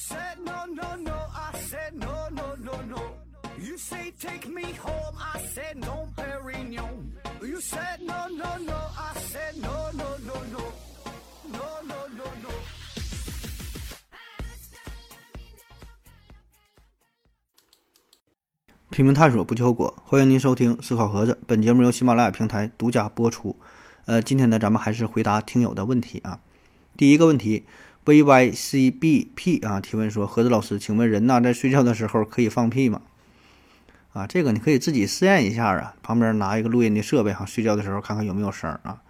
said no, no, no, I said no, no, no, no. You say take me home, I said no, Perignon. You said no, no, no, I said no, no, no, no. No, no, no, no. 拼命探索，不计后果。欢迎您收听《思考盒子》，本节目由喜马拉雅平台独家播出。呃，今天呢，咱们还是回答听友的问题啊。第一个问题，vycbp 啊提问说：盒子老师，请问人呐在睡觉的时候可以放屁吗？啊，这个你可以自己试验一下啊，旁边拿一个录音的设备哈，睡觉的时候看看有没有声儿啊。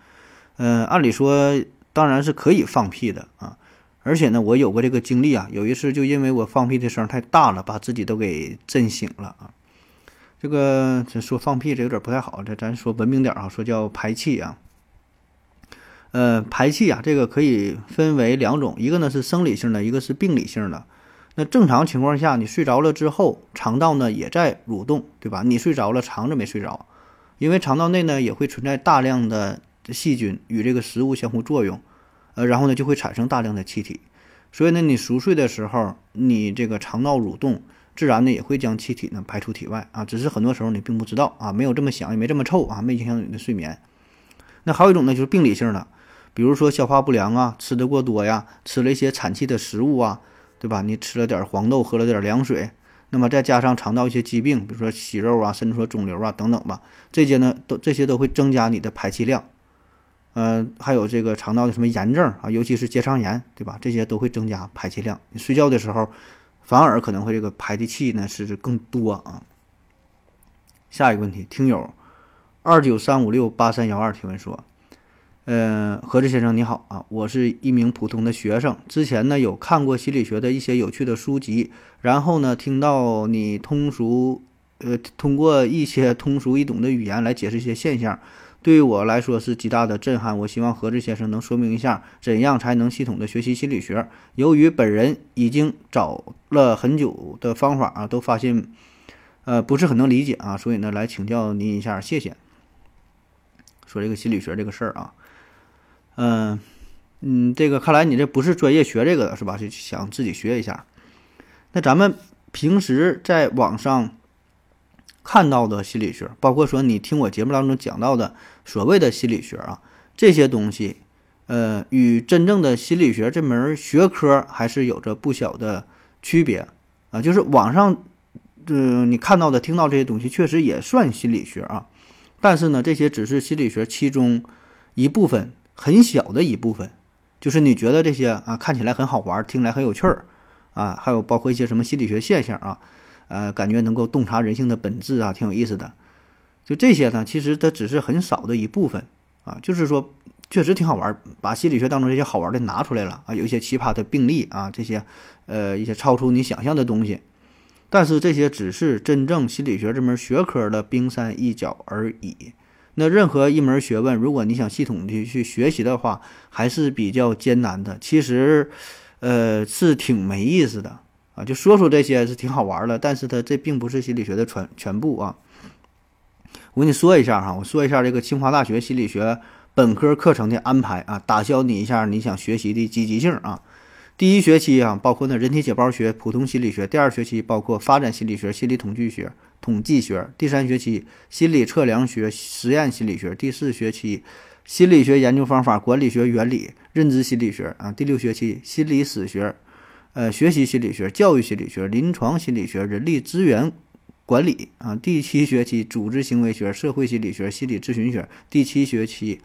嗯，按理说当然是可以放屁的啊，而且呢，我有过这个经历啊，有一次就因为我放屁的声太大了，把自己都给震醒了啊。这个这说放屁这有点不太好，这咱说文明点啊，说叫排气啊。呃，排气啊，这个可以分为两种，一个呢是生理性的，一个是病理性的。那正常情况下，你睡着了之后，肠道呢也在蠕动，对吧？你睡着了，肠子没睡着，因为肠道内呢也会存在大量的细菌与这个食物相互作用，呃，然后呢就会产生大量的气体。所以呢，你熟睡的时候，你这个肠道蠕动，自然呢也会将气体呢排出体外啊。只是很多时候你并不知道啊，没有这么响，也没这么臭啊，没影响你的睡眠。那还有一种呢，就是病理性的。比如说消化不良啊，吃的过多呀，吃了一些产气的食物啊，对吧？你吃了点黄豆，喝了点凉水，那么再加上肠道一些疾病，比如说息肉啊，甚至说肿瘤啊等等吧，这些呢都这些都会增加你的排气量。嗯，还有这个肠道的什么炎症啊，尤其是结肠炎，对吧？这些都会增加排气量。你睡觉的时候，反而可能会这个排的气呢是更多啊。下一个问题，听友二九三五六八三幺二提问说。呃，何志先生你好啊，我是一名普通的学生。之前呢有看过心理学的一些有趣的书籍，然后呢听到你通俗，呃，通过一些通俗易懂的语言来解释一些现象，对于我来说是极大的震撼。我希望何志先生能说明一下，怎样才能系统的学习心理学？由于本人已经找了很久的方法啊，都发现，呃，不是很能理解啊，所以呢来请教您一下，谢谢。说这个心理学这个事儿啊。嗯嗯，这个看来你这不是专业学这个的是吧？就想自己学一下。那咱们平时在网上看到的心理学，包括说你听我节目当中讲到的所谓的心理学啊，这些东西，呃，与真正的心理学这门学科还是有着不小的区别啊。就是网上，嗯，你看到的、听到这些东西，确实也算心理学啊。但是呢，这些只是心理学其中一部分。很小的一部分，就是你觉得这些啊看起来很好玩，听来很有趣儿，啊，还有包括一些什么心理学现象啊，呃，感觉能够洞察人性的本质啊，挺有意思的。就这些呢，其实它只是很少的一部分啊，就是说确实挺好玩，把心理学当中这些好玩的拿出来了啊，有一些奇葩的病例啊，这些呃一些超出你想象的东西，但是这些只是真正心理学这门学科的冰山一角而已。那任何一门学问，如果你想系统的去学习的话，还是比较艰难的。其实，呃，是挺没意思的啊。就说说这些是挺好玩的，但是它这并不是心理学的全全部啊。我跟你说一下哈，我说一下这个清华大学心理学本科课程的安排啊，打消你一下你想学习的积极性啊。第一学期啊，包括呢人体解剖学、普通心理学；第二学期包括发展心理学、心理统计学。统计学第三学期心理测量学实验心理学第四学期心理学研究方法管理学原理认知心理学啊第六学期心理史学呃学习心理学教育心理学临床心理学人力资源管理啊第七学期组织行为学社会心理学心理咨询学第七学期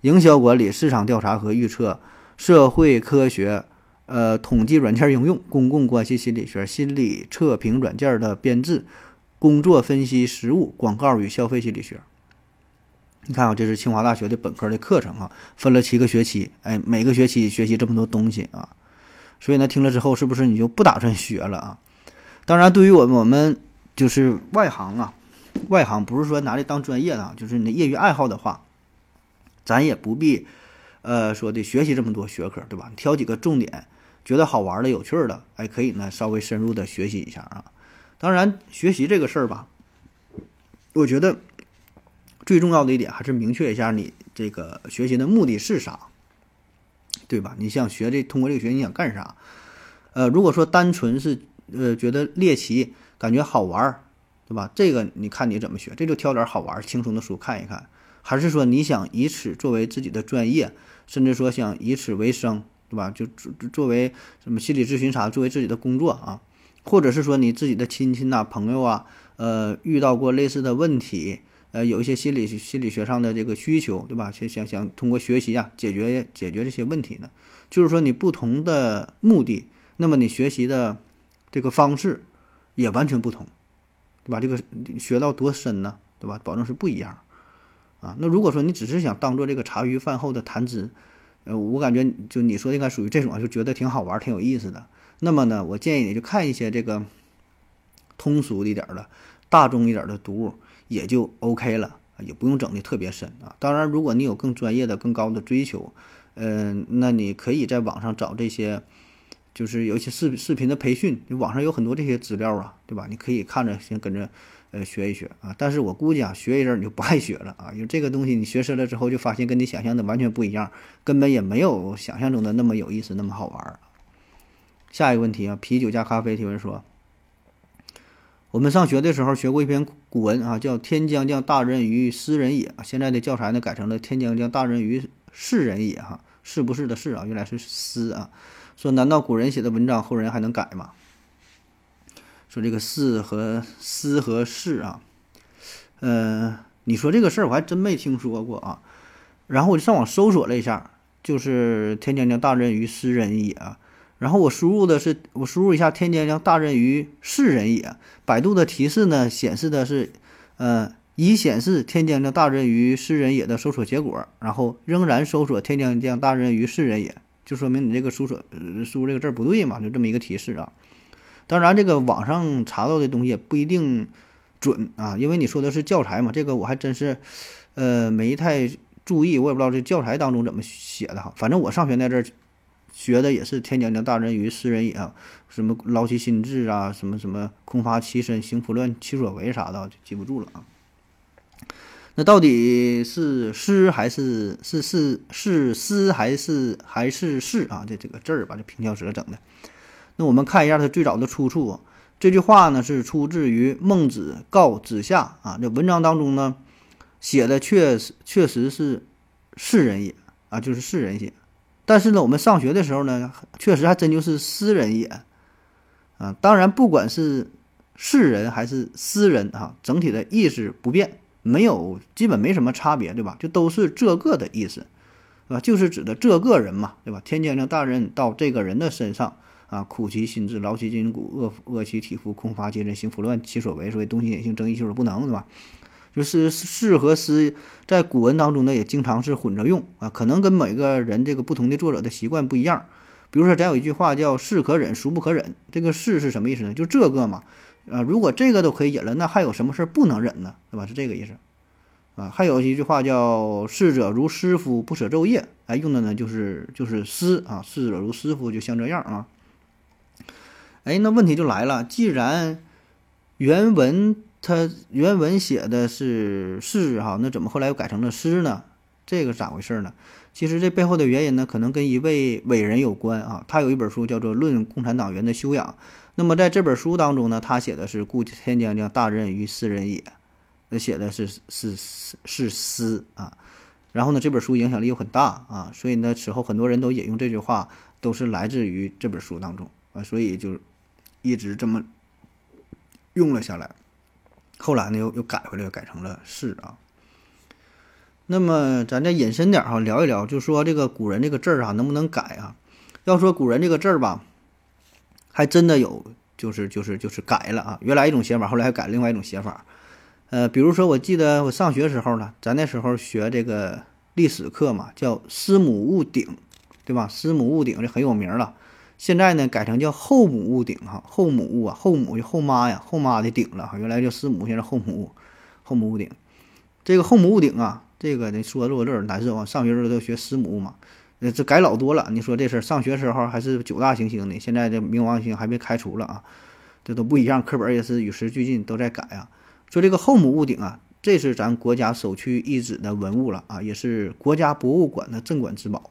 营销管理市场调查和预测社会科学呃统计软件应用公共关系心理学心理测评软件的编制。工作分析实务、广告与消费心理学。你看啊，这是清华大学的本科的课程啊，分了七个学期，哎，每个学期学习这么多东西啊，所以呢，听了之后是不是你就不打算学了啊？当然，对于我们我们就是外行啊，外行不是说拿这当专业的，就是你的业余爱好的话，咱也不必呃说的学习这么多学科，对吧？挑几个重点，觉得好玩的、有趣的，哎，可以呢稍微深入的学习一下啊。当然，学习这个事儿吧，我觉得最重要的一点还是明确一下你这个学习的目的是啥，对吧？你想学这，通过这个学，你想干啥？呃，如果说单纯是呃觉得猎奇，感觉好玩，对吧？这个你看你怎么学，这就挑点好玩、轻松的书看一看。还是说你想以此作为自己的专业，甚至说想以此为生，对吧？就作作为什么心理咨询啥，作为自己的工作啊？或者是说你自己的亲戚呐、朋友啊，呃，遇到过类似的问题，呃，有一些心理心理学上的这个需求，对吧？想想想通过学习啊，解决解决这些问题呢？就是说你不同的目的，那么你学习的这个方式也完全不同，对吧？这个学到多深呢，对吧？保证是不一样啊。那如果说你只是想当做这个茶余饭后的谈资，呃，我感觉就你说应该属于这种，就觉得挺好玩、挺有意思的。那么呢，我建议你就看一些这个通俗一点的、大众一点的读物，也就 OK 了，也不用整的特别深啊。当然，如果你有更专业的、更高的追求，嗯，那你可以在网上找这些，就是有一些视视频的培训，网上有很多这些资料啊，对吧？你可以看着先跟着呃学一学啊。但是我估计啊，学一阵你就不爱学了啊，因为这个东西你学深了之后，就发现跟你想象的完全不一样，根本也没有想象中的那么有意思，那么好玩。下一个问题啊，啤酒加咖啡提问说：我们上学的时候学过一篇古文啊，叫“天将降大任于斯人也”。现在的教材呢改成了“天将降大任于是人也”哈，是不是的“是”啊，原来是“斯”啊。说难道古人写的文章后人还能改吗？说这个“是”和“斯”和“是”啊，嗯，你说这个事儿我还真没听说过啊。然后我就上网搜索了一下，就是“天将降大任于斯人也”。然后我输入的是，我输入一下“天将降大任于是人也”。百度的提示呢显示的是，呃，已显示“天将降大任于斯人也”的搜索结果，然后仍然搜索“天将降大任于是人也”，就说明你这个搜索输入这个字不对嘛，就这么一个提示啊。当然，这个网上查到的东西也不一定准啊，因为你说的是教材嘛，这个我还真是，呃，没太注意，我也不知道这教材当中怎么写的哈。反正我上学那阵儿。学的也是“天将降大任于斯人也”，什么劳其心志啊，什么什么空乏其身，行拂乱其所为啥的，就记不住了啊。那到底是诗还是是是是诗还是还是是啊？这这个字儿吧，这平翘舌整的。那我们看一下它最早的出处，这句话呢是出自于《孟子·告子夏》啊。这文章当中呢写的确实确实是世人也啊，就是世人写。但是呢，我们上学的时候呢，确实还真就是诗人也，啊，当然不管是世人还是诗人啊，整体的意思不变，没有基本没什么差别，对吧？就都是这个的意思，对吧？就是指的这个人嘛，对吧？天将降大任到这个人的身上啊，苦其心志，劳其筋骨，饿饿其体肤，空乏其身，行拂乱其所为，所以东西野性，争一所不能，对吧？就是是和诗在古文当中呢，也经常是混着用啊，可能跟每个人这个不同的作者的习惯不一样。比如说，咱有一句话叫“是可忍，孰不可忍”，这个“是”是什么意思呢？就这个嘛，啊，如果这个都可以忍了，那还有什么事儿不能忍呢？对吧？是这个意思啊。还有一句话叫“逝者如斯夫，不舍昼夜”，哎，用的呢就是就是诗啊，“逝者如斯夫”就像这样啊。哎，那问题就来了，既然原文。他原文写的是是哈，那怎么后来又改成了诗呢？这个咋回事呢？其实这背后的原因呢，可能跟一位伟人有关啊。他有一本书叫做《论共产党员的修养》。那么在这本书当中呢，他写的是“故天将降大任于斯人也”，那写的是是是是诗啊。然后呢，这本书影响力又很大啊，所以呢，此后很多人都引用这句话，都是来自于这本书当中啊，所以就一直这么用了下来。后来呢，又又改回来，改成了是啊。那么咱再引申点哈，聊一聊，就说这个古人这个字儿啊，能不能改啊？要说古人这个字儿吧，还真的有，就是就是就是改了啊。原来一种写法，后来还改另外一种写法。呃，比如说，我记得我上学时候呢，咱那时候学这个历史课嘛，叫“师母戊鼎”，对吧？“师母戊鼎”这很有名了。现在呢，改成叫后母戊鼎哈，后母戊啊，后母就后妈呀，后妈的鼎了哈。原来叫师母，现在后母，后母戊鼎。这个后母戊鼎啊，这个得说落字难受啊。上学时候都学师母嘛，呃，这改老多了。你说这事儿，上学时候还是九大行星呢，现在这冥王星还被开除了啊，这都不一样。课本也是与时俱进，都在改啊。说这个后母戊鼎啊，这是咱国家首屈一指的文物了啊，也是国家博物馆的镇馆之宝。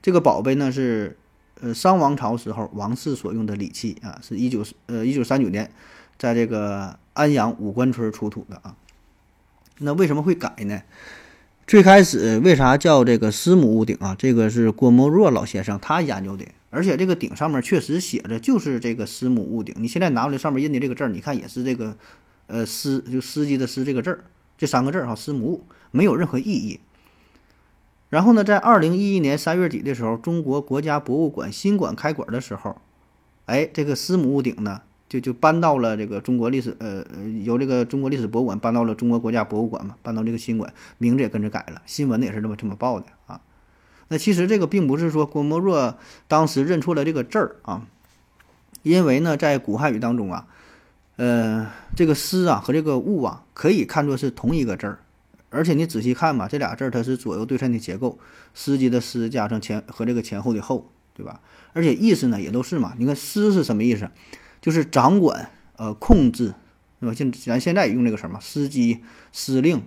这个宝贝呢是。呃商王朝时候王室所用的礼器啊，是一九呃一九三九年，在这个安阳五官村出土的啊。那为什么会改呢？最开始为啥叫这个司母戊鼎啊？这个是郭沫若老先生他研究的，而且这个鼎上面确实写着就是这个司母戊鼎。你现在拿过来上面印的这个字儿，你看也是这个呃司就司机的司这个字儿，这三个字儿哈，司母戊没有任何意义。然后呢，在二零一一年三月底的时候，中国国家博物馆新馆开馆的时候，哎，这个司母戊鼎呢？就就搬到了这个中国历史，呃，由这个中国历史博物馆搬到了中国国家博物馆嘛，搬到这个新馆，名字也跟着改了，新闻也是这么这么报的啊。那其实这个并不是说郭沫若当时认错了这个字儿啊，因为呢，在古汉语当中啊，呃，这个司啊和这个戊啊可以看作是同一个字儿，而且你仔细看吧，这俩字儿它是左右对称的结构，司机的司加上前和这个前后的后，对吧？而且意思呢也都是嘛，你看司是什么意思？就是掌管，呃，控制，对吧？现咱现在用这个什么司机、司令，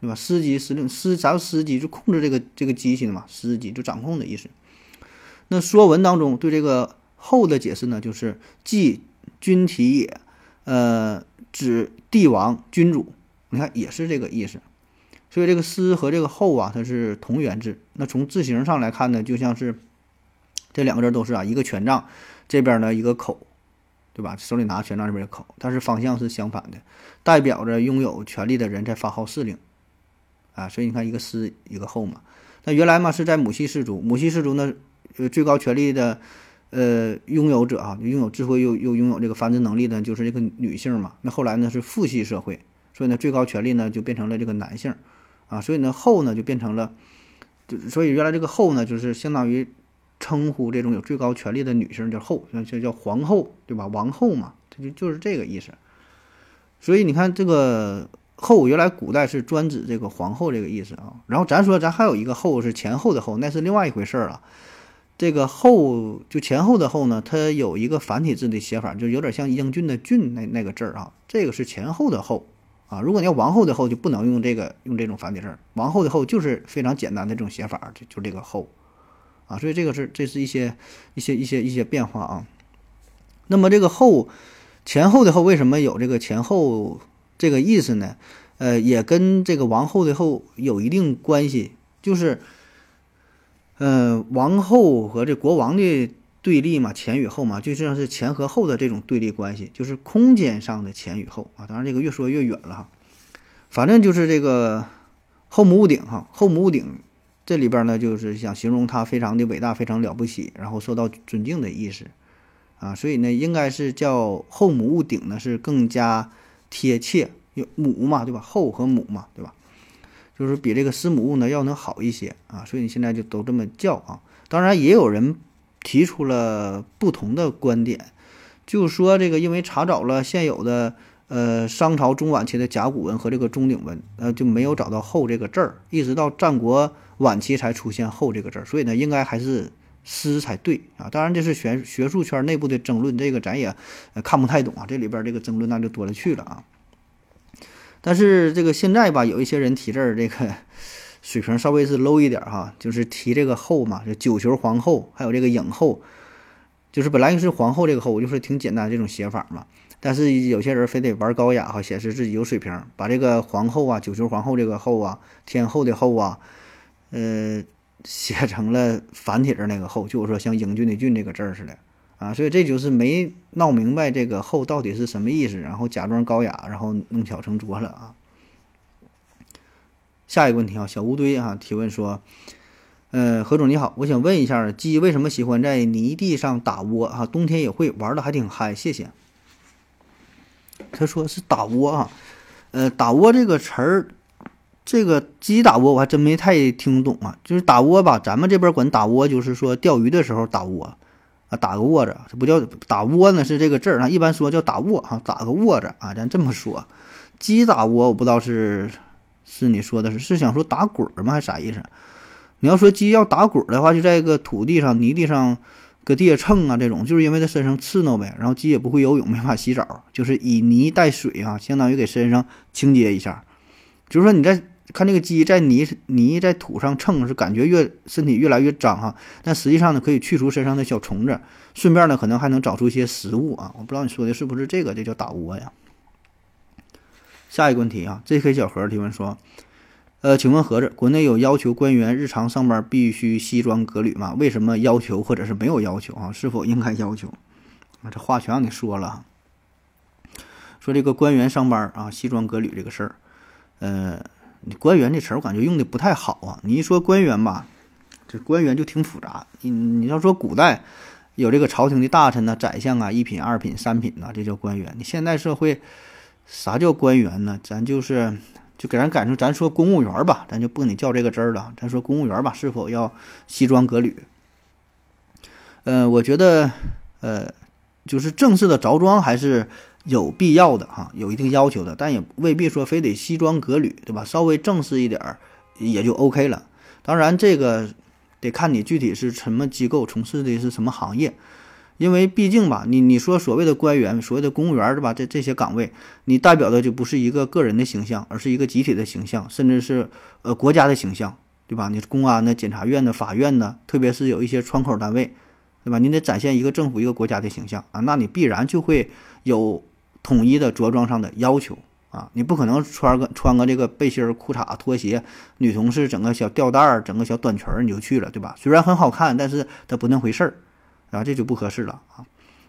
对吧？司机、司令，司咱司机？就控制这个这个机器的嘛，司机就掌控的意思。那《说文》当中对这个“后”的解释呢，就是即君体也，呃，指帝王、君主。你看也是这个意思。所以这个“司”和这个“后”啊，它是同源字。那从字形上来看呢，就像是这两个字都是啊，一个权杖，这边呢一个口。对吧？手里拿权杖，这边口，但是方向是相反的，代表着拥有权力的人在发号施令，啊，所以你看一个司一个后嘛。那原来嘛是在母系氏族，母系氏族呢，呃，最高权力的，呃，拥有者啊，拥有智慧又又拥有这个繁殖能力的，就是这个女性嘛。那后来呢是父系社会，所以呢最高权力呢就变成了这个男性，啊，所以呢后呢就变成了，就所以原来这个后呢就是相当于。称呼这种有最高权力的女性叫后，那这叫皇后，对吧？王后嘛，这就就是这个意思。所以你看，这个后原来古代是专指这个皇后这个意思啊。然后咱说，咱还有一个后是前后的后，那是另外一回事儿了。这个后就前后的后呢，它有一个繁体字的写法，就有点像英俊的俊那那个字儿啊。这个是前后的后啊。如果你要王后的后，就不能用这个用这种繁体字。王后的后就是非常简单的这种写法，就就这个后。啊，所以这个是这是一些一些一些一些变化啊。那么这个后前后的后为什么有这个前后这个意思呢？呃，也跟这个王后的后有一定关系，就是，呃，王后和这国王的对立嘛，前与后嘛，就像是前和后的这种对立关系，就是空间上的前与后啊。当然这个越说越远了哈，反正就是这个后母戊鼎哈，后母戊鼎。这里边呢，就是想形容他非常的伟大，非常了不起，然后受到尊敬的意思，啊，所以呢，应该是叫后母戊鼎呢，是更加贴切，母嘛，对吧？后和母嘛，对吧？就是比这个司母戊呢要能好一些啊，所以你现在就都这么叫啊。当然，也有人提出了不同的观点，就说这个因为查找了现有的。呃，商朝中晚期的甲骨文和这个钟鼎文，呃，就没有找到“后”这个字儿，一直到战国晚期才出现“后”这个字儿，所以呢，应该还是“师”才对啊。当然，这是学学术圈内部的争论，这个咱也看不太懂啊。这里边这个争论那就多了去了啊。但是这个现在吧，有一些人提字儿，这个水平稍微是 low 一点哈，就是提这个“后”嘛，就九球皇后，还有这个影后，就是本来是皇后这个“后”，我就是挺简单这种写法嘛。但是有些人非得玩高雅哈，显示自己有水平，把这个皇后啊，九球皇后这个后啊，天后的后啊，呃，写成了繁体字那个后，就是说像英俊的俊这个字儿似的啊，所以这就是没闹明白这个后到底是什么意思，然后假装高雅，然后弄巧成拙了啊。下一个问题啊，小乌堆啊提问说，呃，何总你好，我想问一下，鸡为什么喜欢在泥地上打窝啊？冬天也会玩的还挺嗨，谢谢。他说是打窝啊，呃，打窝这个词儿，这个鸡打窝我还真没太听懂啊。就是打窝吧，咱们这边管打窝就是说钓鱼的时候打窝啊，打个窝子，这不叫打窝呢，是这个字儿啊。一般说叫打窝哈，打个窝子啊，咱这么说。鸡打窝我不知道是是你说的是是想说打滚儿吗，还是啥意思？你要说鸡要打滚儿的话，就在一个土地上、泥地上。搁地下蹭啊，这种就是因为它身上刺挠呗，然后鸡也不会游泳，没法洗澡，就是以泥带水啊，相当于给身上清洁一下。就是说你在看这个鸡在泥泥在土上蹭，是感觉越身体越来越脏哈。但实际上呢，可以去除身上的小虫子，顺便呢，可能还能找出一些食物啊。我不知道你说的是不是这个，这叫打窝呀。下一个问题啊，J K 小何提问说，呃，请问盒子，国内有要求官员日常上班必须西装革履吗？为什么要求或者是没有要求啊？是否应该要求？啊，这话全让你说了。说这个官员上班啊，西装革履这个事儿，呃，官员这词儿我感觉用的不太好啊。你一说官员吧，这官员就挺复杂。你你要说古代有这个朝廷的大臣呐、宰相啊，一品、二品、三品呐，这叫官员。你现代社会啥叫官员呢？咱就是就给人感觉，咱说公务员吧，咱就不跟你较这个真儿了。咱说公务员吧，是否要西装革履？呃，我觉得，呃，就是正式的着装还是。有必要的哈，有一定要求的，但也未必说非得西装革履，对吧？稍微正式一点儿也就 OK 了。当然，这个得看你具体是什么机构，从事的是什么行业，因为毕竟吧，你你说所谓的官员、所谓的公务员，是吧？这这些岗位，你代表的就不是一个个人的形象，而是一个集体的形象，甚至是呃国家的形象，对吧？你公安的、检察院的、法院的，特别是有一些窗口单位，对吧？你得展现一个政府、一个国家的形象啊，那你必然就会有。统一的着装上的要求啊，你不可能穿个穿个这个背心、裤衩、拖鞋，女同事整个小吊带儿、整个小短裙儿你就去了，对吧？虽然很好看，但是它不那回事儿，然后，这就不合适了啊。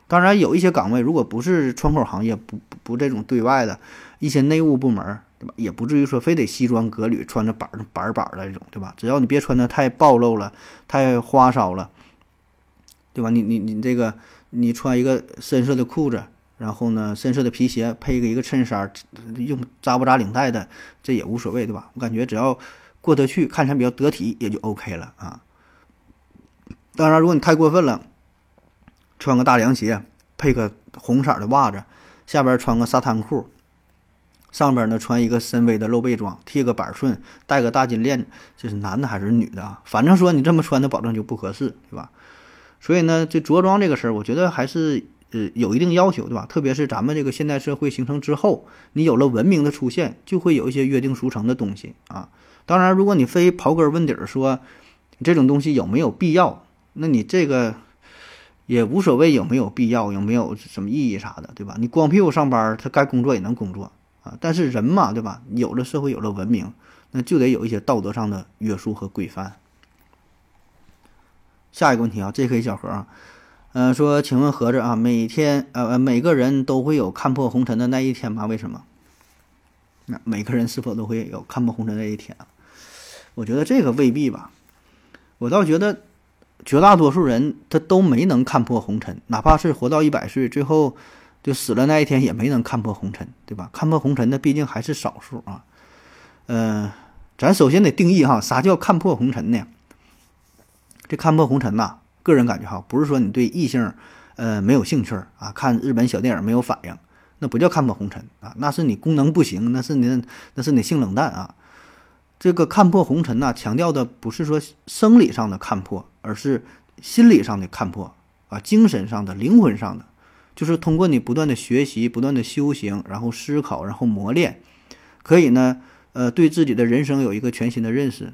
当然，有一些岗位如果不是窗口行业，不不这种对外的一些内务部门，对吧？也不至于说非得西装革履，穿着板板板的这种，对吧？只要你别穿的太暴露了、太花哨了，对吧？你你你这个你穿一个深色的裤子。然后呢，深色的皮鞋配一个一个衬衫，用扎不扎领带的，这也无所谓，对吧？我感觉只要过得去，看起来比较得体，也就 OK 了啊。当然，如果你太过分了，穿个大凉鞋，配个红色的袜子，下边穿个沙滩裤，上边呢穿一个深 V 的露背装，贴个板寸，戴个大金链，这是男的还是女的啊？反正说你这么穿的，保证就不合适，对吧？所以呢，这着装这个事儿，我觉得还是。呃，有一定要求，对吧？特别是咱们这个现代社会形成之后，你有了文明的出现，就会有一些约定俗成的东西啊。当然，如果你非刨根问底儿说这种东西有没有必要，那你这个也无所谓有没有必要，有没有什么意义啥的，对吧？你光屁股上班，他该工作也能工作啊。但是人嘛，对吧？有了社会，有了文明，那就得有一些道德上的约束和规范。下一个问题啊这 k 小何啊。嗯，说，请问盒子啊，每天呃，每个人都会有看破红尘的那一天吗？为什么？那每个人是否都会有看破红尘那一天啊？我觉得这个未必吧。我倒觉得，绝大多数人他都没能看破红尘，哪怕是活到一百岁，最后就死了那一天也没能看破红尘，对吧？看破红尘的毕竟还是少数啊。嗯，咱首先得定义哈，啥叫看破红尘呢？这看破红尘呐。个人感觉哈，不是说你对异性，呃，没有兴趣啊，看日本小电影没有反应，那不叫看破红尘啊，那是你功能不行，那是你那是你性冷淡啊。这个看破红尘呐，强调的不是说生理上的看破，而是心理上的看破啊，精神上的、灵魂上的，就是通过你不断的学习、不断的修行，然后思考，然后磨练，可以呢，呃，对自己的人生有一个全新的认识，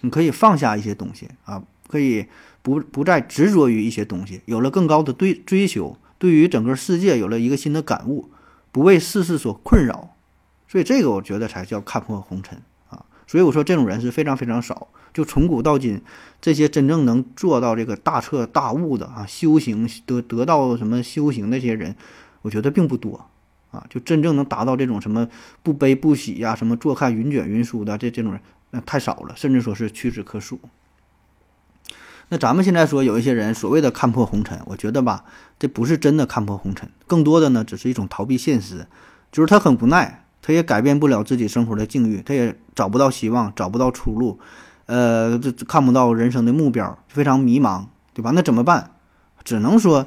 你可以放下一些东西啊，可以。不不再执着于一些东西，有了更高的追追求，对于整个世界有了一个新的感悟，不为世事所困扰，所以这个我觉得才叫看破红尘。所以我说这种人是非常非常少，就从古到今，这些真正能做到这个大彻大悟的啊，修行得得到什么修行的这些人，我觉得并不多啊。就真正能达到这种什么不悲不喜呀，什么坐看云卷云舒的这这种人，那太少了，甚至说是屈指可数。那咱们现在说有一些人所谓的看破红尘，我觉得吧，这不是真的看破红尘，更多的呢只是一种逃避现实，就是他很无奈，他也改变不了自己生活的境遇，他也找不到希望，找不到出路，呃，这看不到人生的目标，非常迷茫，对吧？那怎么办？只能说，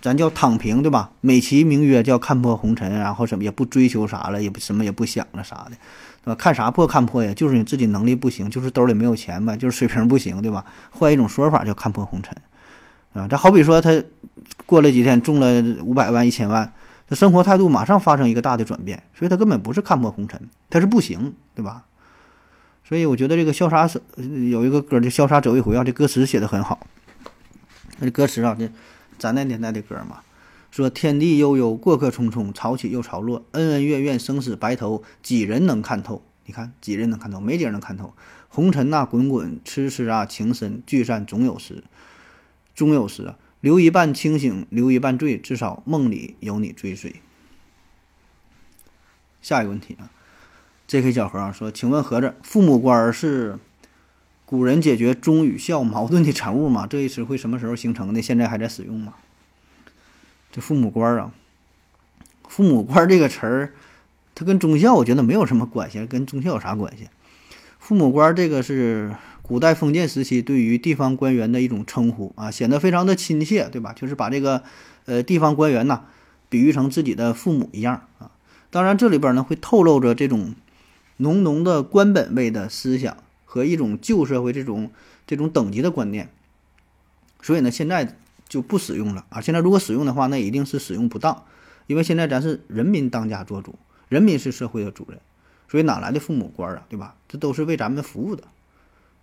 咱叫躺平，对吧？美其名曰叫看破红尘，然后什么也不追求啥了，也不什么也不想了啥的。对吧？看啥破看破呀？就是你自己能力不行，就是兜里没有钱呗，就是水平不行，对吧？换一种说法叫看破红尘，啊，这好比说他过了几天中了五百万、一千万，他生活态度马上发生一个大的转变，所以他根本不是看破红尘，他是不行，对吧？所以我觉得这个潇洒走有一个歌叫《潇洒走一回》啊，这歌词写的很好。那歌词啊，这咱那年代的歌嘛，说天地悠悠，过客匆匆，潮起又潮落，恩恩怨怨，生死白头，几人能看透？你看几人能看透？没几人能看透。红尘呐滚滚，痴痴啊情深，聚散总有时，终有时啊。留一半清醒，留一半醉，至少梦里有你追随。下一个问题啊，J.K. 小何啊说，请问盒子，父母官是古人解决忠与孝矛盾的产物吗？这一词汇什么时候形成的？现在还在使用吗？这父母官啊，父母官这个词儿，它跟忠孝我觉得没有什么关系，跟忠孝有啥关系？父母官这个是。古代封建时期对于地方官员的一种称呼啊，显得非常的亲切，对吧？就是把这个，呃，地方官员呐，比喻成自己的父母一样啊。当然，这里边呢会透露着这种浓浓的官本位的思想和一种旧社会这种这种等级的观念，所以呢，现在就不使用了啊。现在如果使用的话，那一定是使用不当，因为现在咱是人民当家作主，人民是社会的主人，所以哪来的父母官啊，对吧？这都是为咱们服务的。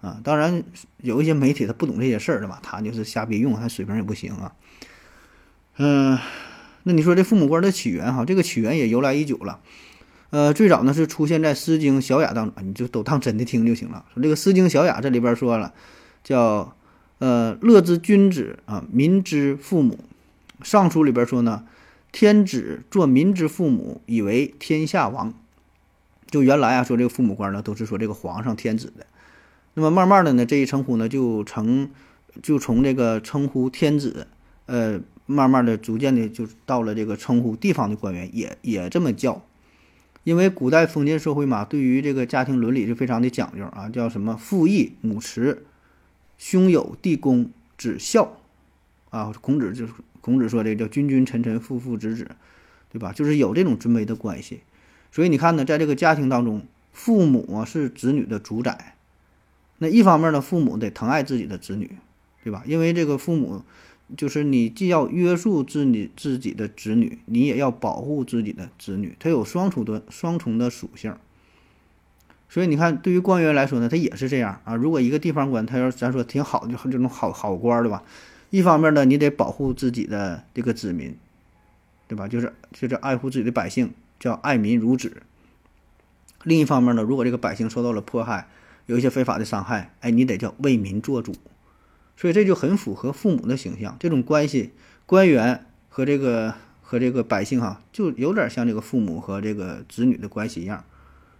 啊，当然有一些媒体他不懂这些事儿，对吧？他就是瞎逼用，他水平也不行啊。嗯，那你说这父母官的起源哈，这个起源也由来已久了。呃，最早呢是出现在《诗经·小雅》当中，你就都当真的听就行了。说这个《诗经·小雅》这里边说了，叫呃乐之君子啊，民之父母。《尚书》里边说呢，天子作民之父母，以为天下王。就原来啊，说这个父母官呢，都是说这个皇上、天子的。那么慢慢的呢，这一称呼呢就成，就从这个称呼天子，呃，慢慢的逐渐的就到了这个称呼地方的官员也也这么叫，因为古代封建社会嘛，对于这个家庭伦理是非常的讲究啊，叫什么父义母慈，兄友弟恭子孝，啊，孔子就是孔子说这叫君君臣臣父父子子，对吧？就是有这种尊卑的关系，所以你看呢，在这个家庭当中，父母是子女的主宰。那一方面呢，父母得疼爱自己的子女，对吧？因为这个父母，就是你既要约束自你自己的子女，你也要保护自己的子女，它有双重的双重的属性。所以你看，对于官员来说呢，他也是这样啊。如果一个地方官，他要咱说挺好，就这种好好官，对吧？一方面呢，你得保护自己的这个子民，对吧？就是就是爱护自己的百姓，叫爱民如子。另一方面呢，如果这个百姓受到了迫害，有一些非法的伤害，哎，你得叫为民做主，所以这就很符合父母的形象。这种关系，官员和这个和这个百姓哈，就有点像这个父母和这个子女的关系一样。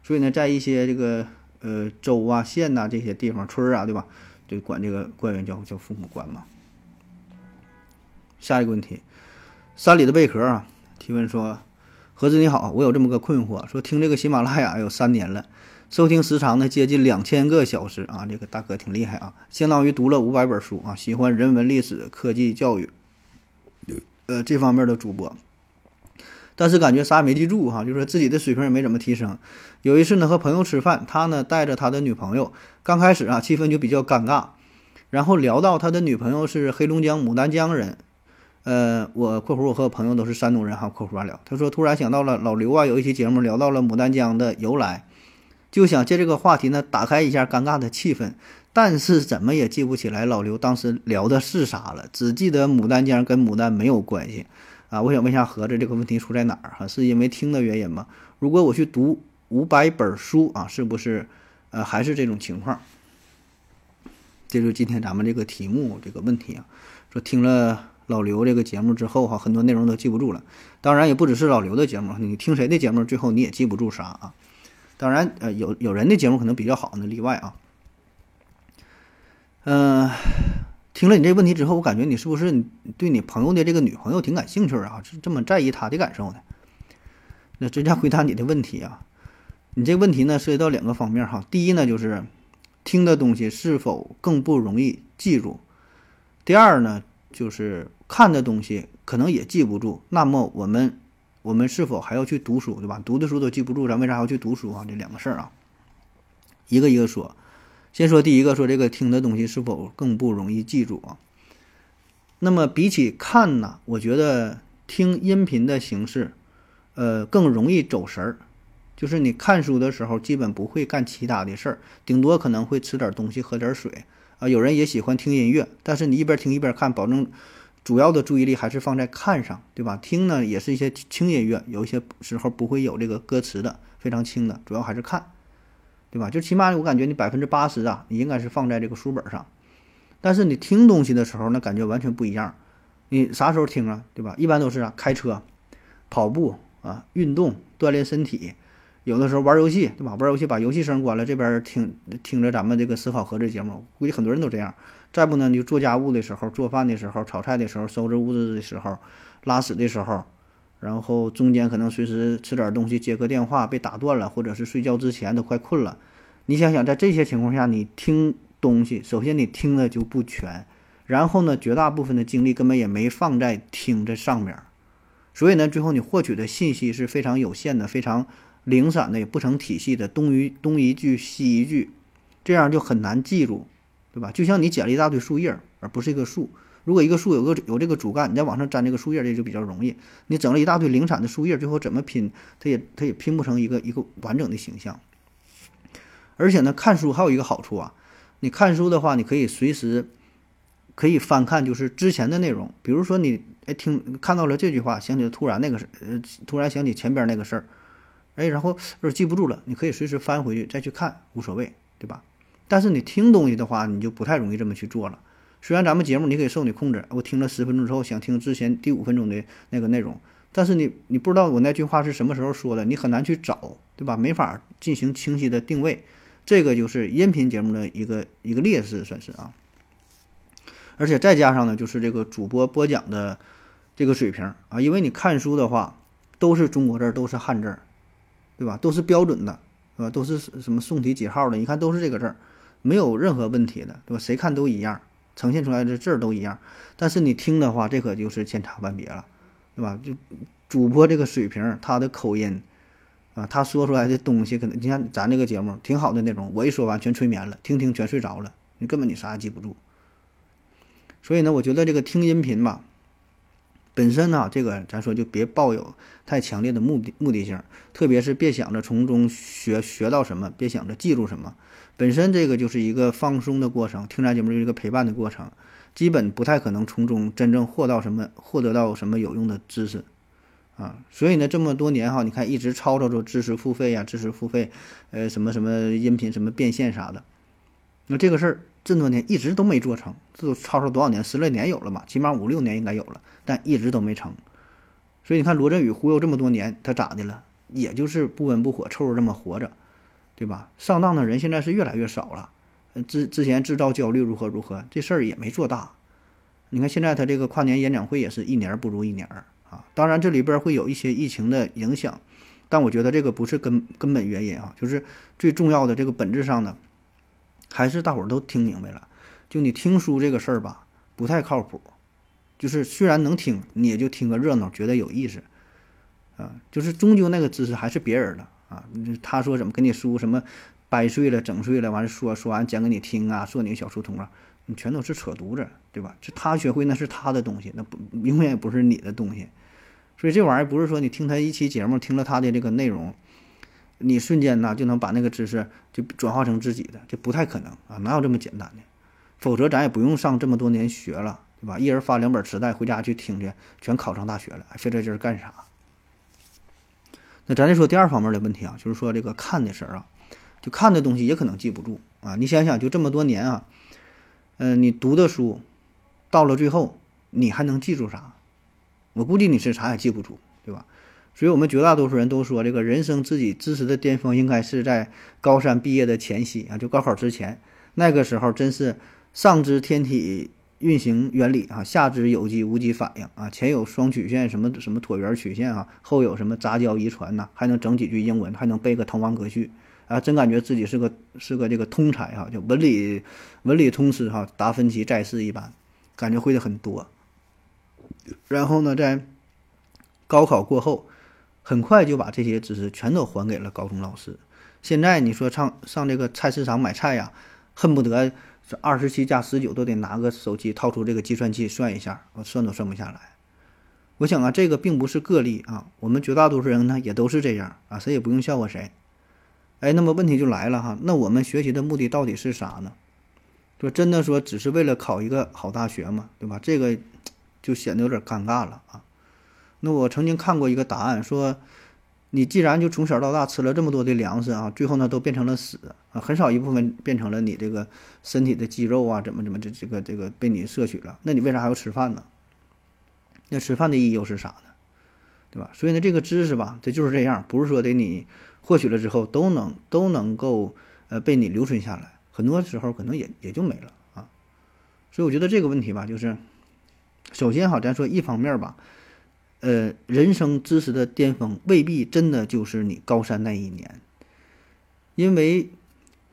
所以呢，在一些这个呃州啊、县呐这些地方、村啊，对吧？就管这个官员叫叫父母官嘛。下一个问题，山里的贝壳啊提问说：何子你好，我有这么个困惑，说听这个喜马拉雅有三年了。收听时长呢接近两千个小时啊，这个大哥挺厉害啊，相当于读了五百本书啊。喜欢人文、历史、科技、教育，呃这方面的主播，但是感觉啥也没记住哈，就说自己的水平也没怎么提升。有一次呢和朋友吃饭，他呢带着他的女朋友，刚开始啊气氛就比较尴尬，然后聊到他的女朋友是黑龙江牡丹江人，呃我（括弧我和朋友都是山东人哈）（括弧完了），他说突然想到了老刘啊，有一期节目聊到了牡丹江的由来。就想借这个话题呢，打开一下尴尬的气氛，但是怎么也记不起来老刘当时聊的是啥了，只记得牡丹江跟牡丹没有关系啊。我想问一下盒子，这个问题出在哪儿哈？是因为听的原因吗？如果我去读五百本书啊，是不是呃还是这种情况？这就是今天咱们这个题目这个问题啊。说听了老刘这个节目之后哈，很多内容都记不住了。当然也不只是老刘的节目，你听谁的节目，最后你也记不住啥啊。当然，呃，有有人的节目可能比较好，那例外啊。嗯，听了你这个问题之后，我感觉你是不是对你朋友的这个女朋友挺感兴趣啊？是这么在意她的感受呢？那直接回答你的问题啊。你这个问题呢，涉及到两个方面哈。第一呢，就是听的东西是否更不容易记住；第二呢，就是看的东西可能也记不住。那么我们。我们是否还要去读书，对吧？读的书都记不住，咱为啥要去读书啊？这两个事儿啊，一个一个说。先说第一个，说这个听的东西是否更不容易记住啊？那么比起看呢，我觉得听音频的形式，呃，更容易走神儿。就是你看书的时候，基本不会干其他的事儿，顶多可能会吃点东西、喝点水啊。有人也喜欢听音乐，但是你一边听一边看，保证主要的注意力还是放在看上，对吧？听呢也是一些轻音乐，有一些时候不会有这个歌词的，非常轻的，主要还是看，对吧？就起码我感觉你百分之八十啊，你应该是放在这个书本上。但是你听东西的时候，那感觉完全不一样。你啥时候听啊？对吧？一般都是啊，开车、跑步啊、运动锻炼身体。有的时候玩游戏，对吧？玩游戏把游戏声关了，这边听听着咱们这个思考盒子节目，估计很多人都这样。再不呢，你就做家务的时候、做饭的时候、炒菜的时候、收拾屋子的时候、拉屎的时候，然后中间可能随时吃点东西、接个电话被打断了，或者是睡觉之前都快困了。你想想，在这些情况下，你听东西，首先你听的就不全，然后呢，绝大部分的精力根本也没放在听这上面，所以呢，最后你获取的信息是非常有限的，非常。零散的也不成体系的，东一东一句西一句，这样就很难记住，对吧？就像你捡了一大堆树叶，而不是一个树。如果一个树有个有这个主干，你再往上粘这个树叶，这就比较容易。你整了一大堆零散的树叶，最后怎么拼，它也它也拼不成一个一个完整的形象。而且呢，看书还有一个好处啊，你看书的话，你可以随时可以翻看，就是之前的内容。比如说你哎听看到了这句话，想起突然那个事，呃，突然想起前边那个事儿。哎，然后要是记不住了，你可以随时翻回去再去看，无所谓，对吧？但是你听东西的话，你就不太容易这么去做了。虽然咱们节目你可以受你控制，我听了十分钟之后想听之前第五分钟的那个内容，但是你你不知道我那句话是什么时候说的，你很难去找，对吧？没法进行清晰的定位，这个就是音频节目的一个一个劣势，算是啊。而且再加上呢，就是这个主播播讲的这个水平啊，因为你看书的话都是中国字，都是汉字。对吧？都是标准的，对吧？都是什么宋体几号的？你看都是这个字儿，没有任何问题的，对吧？谁看都一样，呈现出来的字儿都一样。但是你听的话，这可就是千差万别了，对吧？就主播这个水平，他的口音啊，他说出来的东西，可能你看咱这个节目挺好的那种，我一说完全催眠了，听听全睡着了，你根本你啥也记不住。所以呢，我觉得这个听音频吧。本身呢，这个咱说就别抱有太强烈的目的目的性，特别是别想着从中学学到什么，别想着记住什么。本身这个就是一个放松的过程，听咱节目就是一个陪伴的过程，基本不太可能从中真正获到什么，获得到什么有用的知识啊。所以呢，这么多年哈，你看一直吵吵着知识付费呀，知识付费，呃，什么什么音频什么变现啥的，那这个事儿。这么多年一直都没做成，这都吵吵多少年？十来年有了吧？起码五六年应该有了，但一直都没成。所以你看罗振宇忽悠这么多年，他咋的了？也就是不温不火，凑合这么活着，对吧？上当的人现在是越来越少了。之之前制造焦虑如何如何，这事儿也没做大。你看现在他这个跨年演讲会也是一年不如一年啊。当然这里边会有一些疫情的影响，但我觉得这个不是根根本原因啊，就是最重要的这个本质上的。还是大伙儿都听明白了，就你听书这个事儿吧，不太靠谱。就是虽然能听，你也就听个热闹，觉得有意思，啊，就是终究那个知识还是别人的啊。他说怎么跟你书什么掰碎了、整碎了，完了说说完讲给你听啊，说你个小书童啊，你全都是扯犊子，对吧？这他学会那是他的东西，那不永远不是你的东西。所以这玩意儿不是说你听他一期节目，听了他的这个内容。你瞬间呢就能把那个知识就转化成自己的，这不太可能啊，哪有这么简单的？否则咱也不用上这么多年学了，对吧？一人发两本磁带回家去听去，全考上大学了，还费这劲干啥？那咱再说第二方面的问题啊，就是说这个看的事儿啊，就看的东西也可能记不住啊。你想想，就这么多年啊，嗯，你读的书，到了最后你还能记住啥？我估计你是啥也记不住，对吧？所以我们绝大多数人都说，这个人生自己知识的巅峰应该是在高三毕业的前夕啊，就高考之前，那个时候真是上知天体运行原理啊，下知有机无机反应啊，前有双曲线什么什么椭圆曲线啊，后有什么杂交遗传呐，还能整几句英文，还能背个《滕王阁序》啊，真感觉自己是个是个这个通才哈，就文理文理通吃哈，达芬奇在世一般，感觉会的很多。然后呢，在高考过后。很快就把这些知识全都还给了高中老师。现在你说上上这个菜市场买菜呀，恨不得这二十七加十九都得拿个手机掏出这个计算器算一下，我算都算不下来。我想啊，这个并不是个例啊，我们绝大多数人呢也都是这样啊，谁也不用笑话谁。哎，那么问题就来了哈，那我们学习的目的到底是啥呢？说真的说，只是为了考一个好大学嘛，对吧？这个就显得有点尴尬了啊。那我曾经看过一个答案，说你既然就从小到大吃了这么多的粮食啊，最后呢都变成了屎啊，很少一部分变成了你这个身体的肌肉啊，怎么怎么这这个这个被你摄取了，那你为啥还要吃饭呢？那吃饭的意义又是啥呢？对吧？所以呢，这个知识吧，这就是这样，不是说的你获取了之后都能都能够呃被你留存下来，很多时候可能也也就没了啊。所以我觉得这个问题吧，就是首先哈，咱说一方面吧，呃，人生知识的巅峰未必真的就是你高三那一年，因为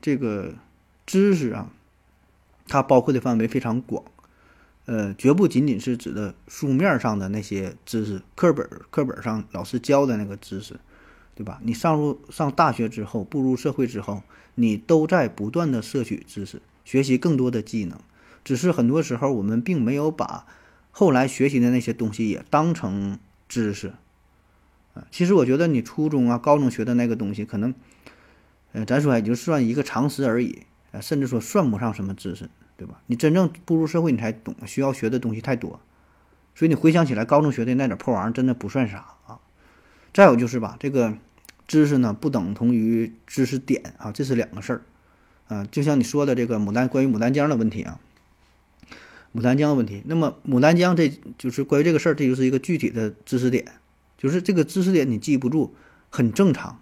这个知识啊，它包括的范围非常广。呃，绝不仅仅是指的书面上的那些知识，课本课本上老师教的那个知识，对吧？你上入上大学之后，步入社会之后，你都在不断的摄取知识，学习更多的技能。只是很多时候我们并没有把后来学习的那些东西也当成知识。啊，其实我觉得你初中啊、高中学的那个东西，可能，呃，咱说也就算一个常识而已，啊，甚至说算不上什么知识。对吧？你真正步入社会，你才懂需要学的东西太多，所以你回想起来，高中学的那点破玩意儿真的不算啥啊。再有就是吧，这个知识呢不等同于知识点啊，这是两个事儿啊。就像你说的这个牡丹关于牡丹江的问题啊，牡丹江问题，那么牡丹江这就是关于这个事儿，这就是一个具体的知识点，就是这个知识点你记不住很正常。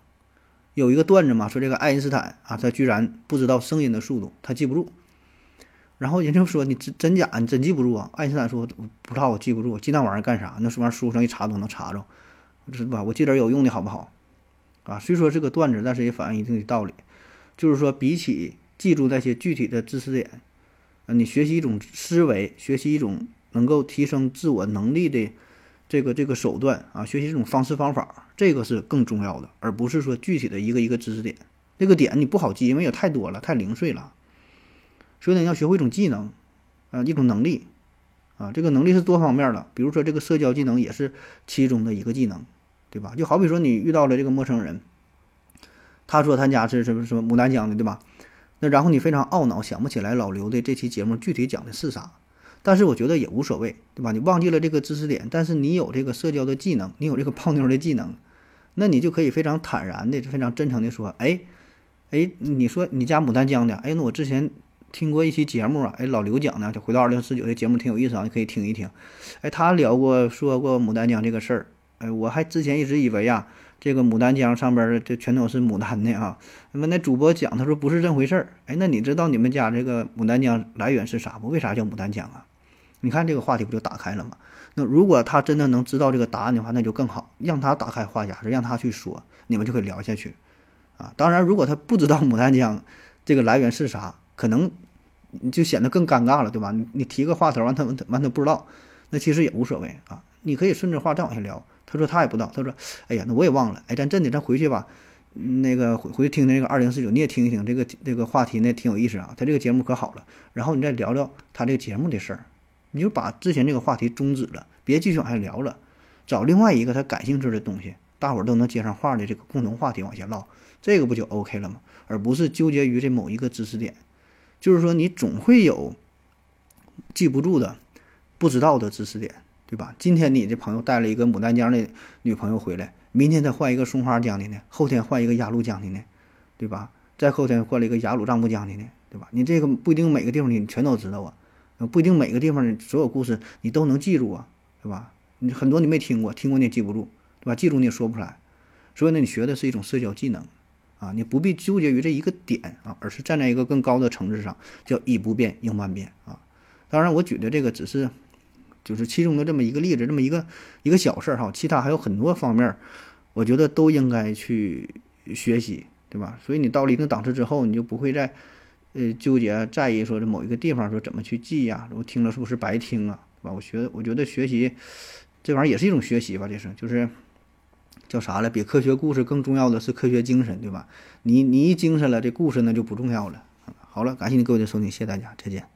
有一个段子嘛，说这个爱因斯坦啊，他居然不知道声音的速度，他记不住。然后人就说你真真假，你真记不住啊？爱因斯坦说不知道，我记不住，记那玩意儿干啥？那玩意儿书上一查都能查着，是吧？我记点有用的好不好？啊，虽说是个段子，但是也反映一定的道理，就是说比起记住那些具体的知识点，啊你学习一种思维，学习一种能够提升自我能力的这个这个手段啊，学习这种方式方法，这个是更重要的，而不是说具体的一个一个知识点。这个点你不好记，因为也太多了，太零碎了。所以呢，要学会一种技能，啊，一种能力，啊，这个能力是多方面的。比如说，这个社交技能也是其中的一个技能，对吧？就好比说，你遇到了这个陌生人，他说他家是什么什么牡丹江的，对吧？那然后你非常懊恼，想不起来老刘的这期节目具体讲的是啥。但是我觉得也无所谓，对吧？你忘记了这个知识点，但是你有这个社交的技能，你有这个泡妞的技能，那你就可以非常坦然的、非常真诚的说，哎，哎，你说你家牡丹江的，哎，那我之前。听过一期节目啊，哎，老刘讲的，就回到二零四九的节目挺有意思啊，你可以听一听。哎，他聊过说过牡丹江这个事儿，哎，我还之前一直以为呀，这个牡丹江上边的这全都是牡丹的啊。那么那主播讲，他说不是这回事儿。哎，那你知道你们家这个牡丹江来源是啥不？为啥叫牡丹江啊？你看这个话题不就打开了吗？那如果他真的能知道这个答案的话，那就更好，让他打开话匣子，让他去说，你们就可以聊下去啊。当然，如果他不知道牡丹江这个来源是啥，可能。你就显得更尴尬了，对吧？你你提个话头，完他完他不知道，那其实也无所谓啊。你可以顺着话再往下聊。他说他也不知道，他说，哎呀，那我也忘了。哎，咱真的，咱回去吧，那个回回去听听那个二零四九，你也听一听这个这个话题，那挺有意思啊。他这个节目可好了。然后你再聊聊他这个节目的事儿，你就把之前这个话题终止了，别继续往下聊了，找另外一个他感兴趣的东西，大伙儿都能接上话的这个共同话题往下唠，这个不就 OK 了吗？而不是纠结于这某一个知识点。就是说，你总会有记不住的、不知道的知识点，对吧？今天你的朋友带了一个牡丹江的女朋友回来，明天再换一个松花江的呢，后天换一个雅鲁江的呢，对吧？再后天换了一个雅鲁藏布江的呢，对吧？你这个不一定每个地方你全都知道啊，不一定每个地方的所有故事你都能记住啊，对吧？你很多你没听过，听过你也记不住，对吧？记住你也说不出来，所以呢，你学的是一种社交技能。啊，你不必纠结于这一个点啊，而是站在一个更高的层次上，叫以不变应万变啊。当然，我举的这个只是就是其中的这么一个例子，这么一个一个小事儿哈。其他还有很多方面，我觉得都应该去学习，对吧？所以你到了一定档次之后，你就不会再呃纠结在意说这某一个地方说怎么去记呀，我听了是不是白听啊，对吧？我学，我觉得学习这玩意儿也是一种学习吧，这是就是。叫啥了？比科学故事更重要的是科学精神，对吧？你你一精神了，这故事呢就不重要了。好了，感谢您各位的收听，谢谢大家，再见。